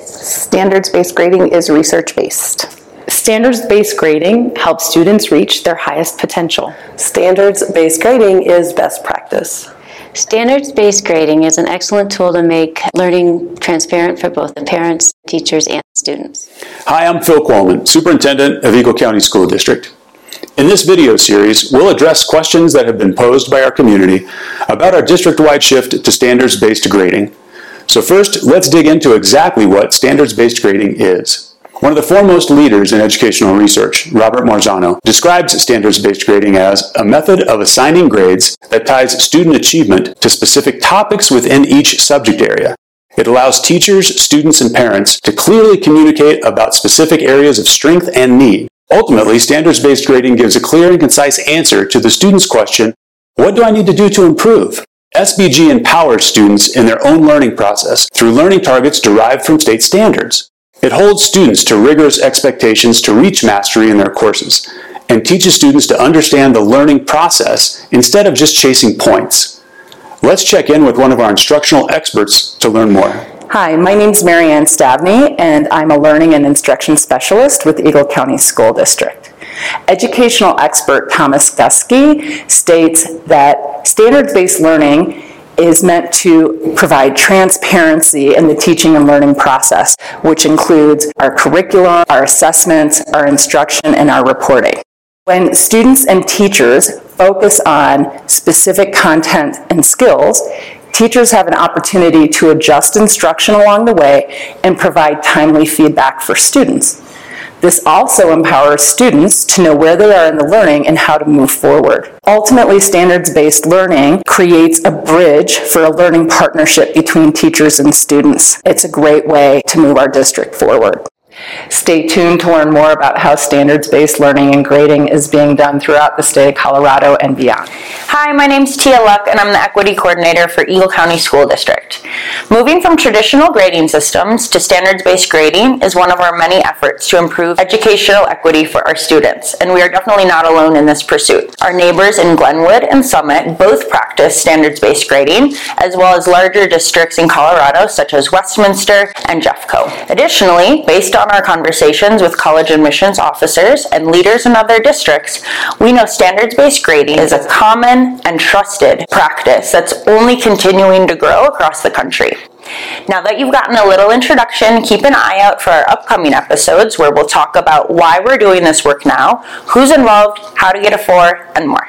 Standards-based grading is research-based. Standards-based grading helps students reach their highest potential. Standards-based grading is best practice. Standards-based grading is an excellent tool to make learning transparent for both the parents, teachers, and students. Hi, I'm Phil Qualman, Superintendent of Eagle County School District. In this video series, we'll address questions that have been posed by our community about our district-wide shift to standards-based grading. So first, let's dig into exactly what standards-based grading is. One of the foremost leaders in educational research, Robert Marzano, describes standards-based grading as a method of assigning grades that ties student achievement to specific topics within each subject area. It allows teachers, students, and parents to clearly communicate about specific areas of strength and need. Ultimately, standards-based grading gives a clear and concise answer to the student's question, what do I need to do to improve? SBG empowers students in their own learning process through learning targets derived from state standards. It holds students to rigorous expectations to reach mastery in their courses and teaches students to understand the learning process instead of just chasing points. Let's check in with one of our instructional experts to learn more. Hi, my name is Marianne Stabney, and I'm a learning and instruction specialist with Eagle County School District. Educational expert Thomas Guskey states that standards-based learning is meant to provide transparency in the teaching and learning process, which includes our curriculum, our assessments, our instruction, and our reporting. When students and teachers focus on specific content and skills, teachers have an opportunity to adjust instruction along the way and provide timely feedback for students. This also empowers students to know where they are in the learning and how to move forward. Ultimately, standards-based learning creates a bridge for a learning partnership between teachers and students. It's a great way to move our district forward. Stay tuned to learn more about how standards-based learning and grading is being done throughout the state of Colorado and beyond. Hi, my name is Tia Luck and I'm the Equity Coordinator for Eagle County School District. Moving from traditional grading systems to standards-based grading is one of our many efforts to improve educational equity for our students, and we are definitely not alone in this pursuit. Our neighbors in Glenwood and Summit both practice standards-based grading, as well as larger districts in Colorado such as Westminster and Jeffco. Additionally, based on our conversations with college admissions officers and leaders in other districts, we know standards-based grading is a common and trusted practice that's only continuing to grow across the country. Now that you've gotten a little introduction, keep an eye out for our upcoming episodes where we'll talk about why we're doing this work now, who's involved, how to get a four, and more.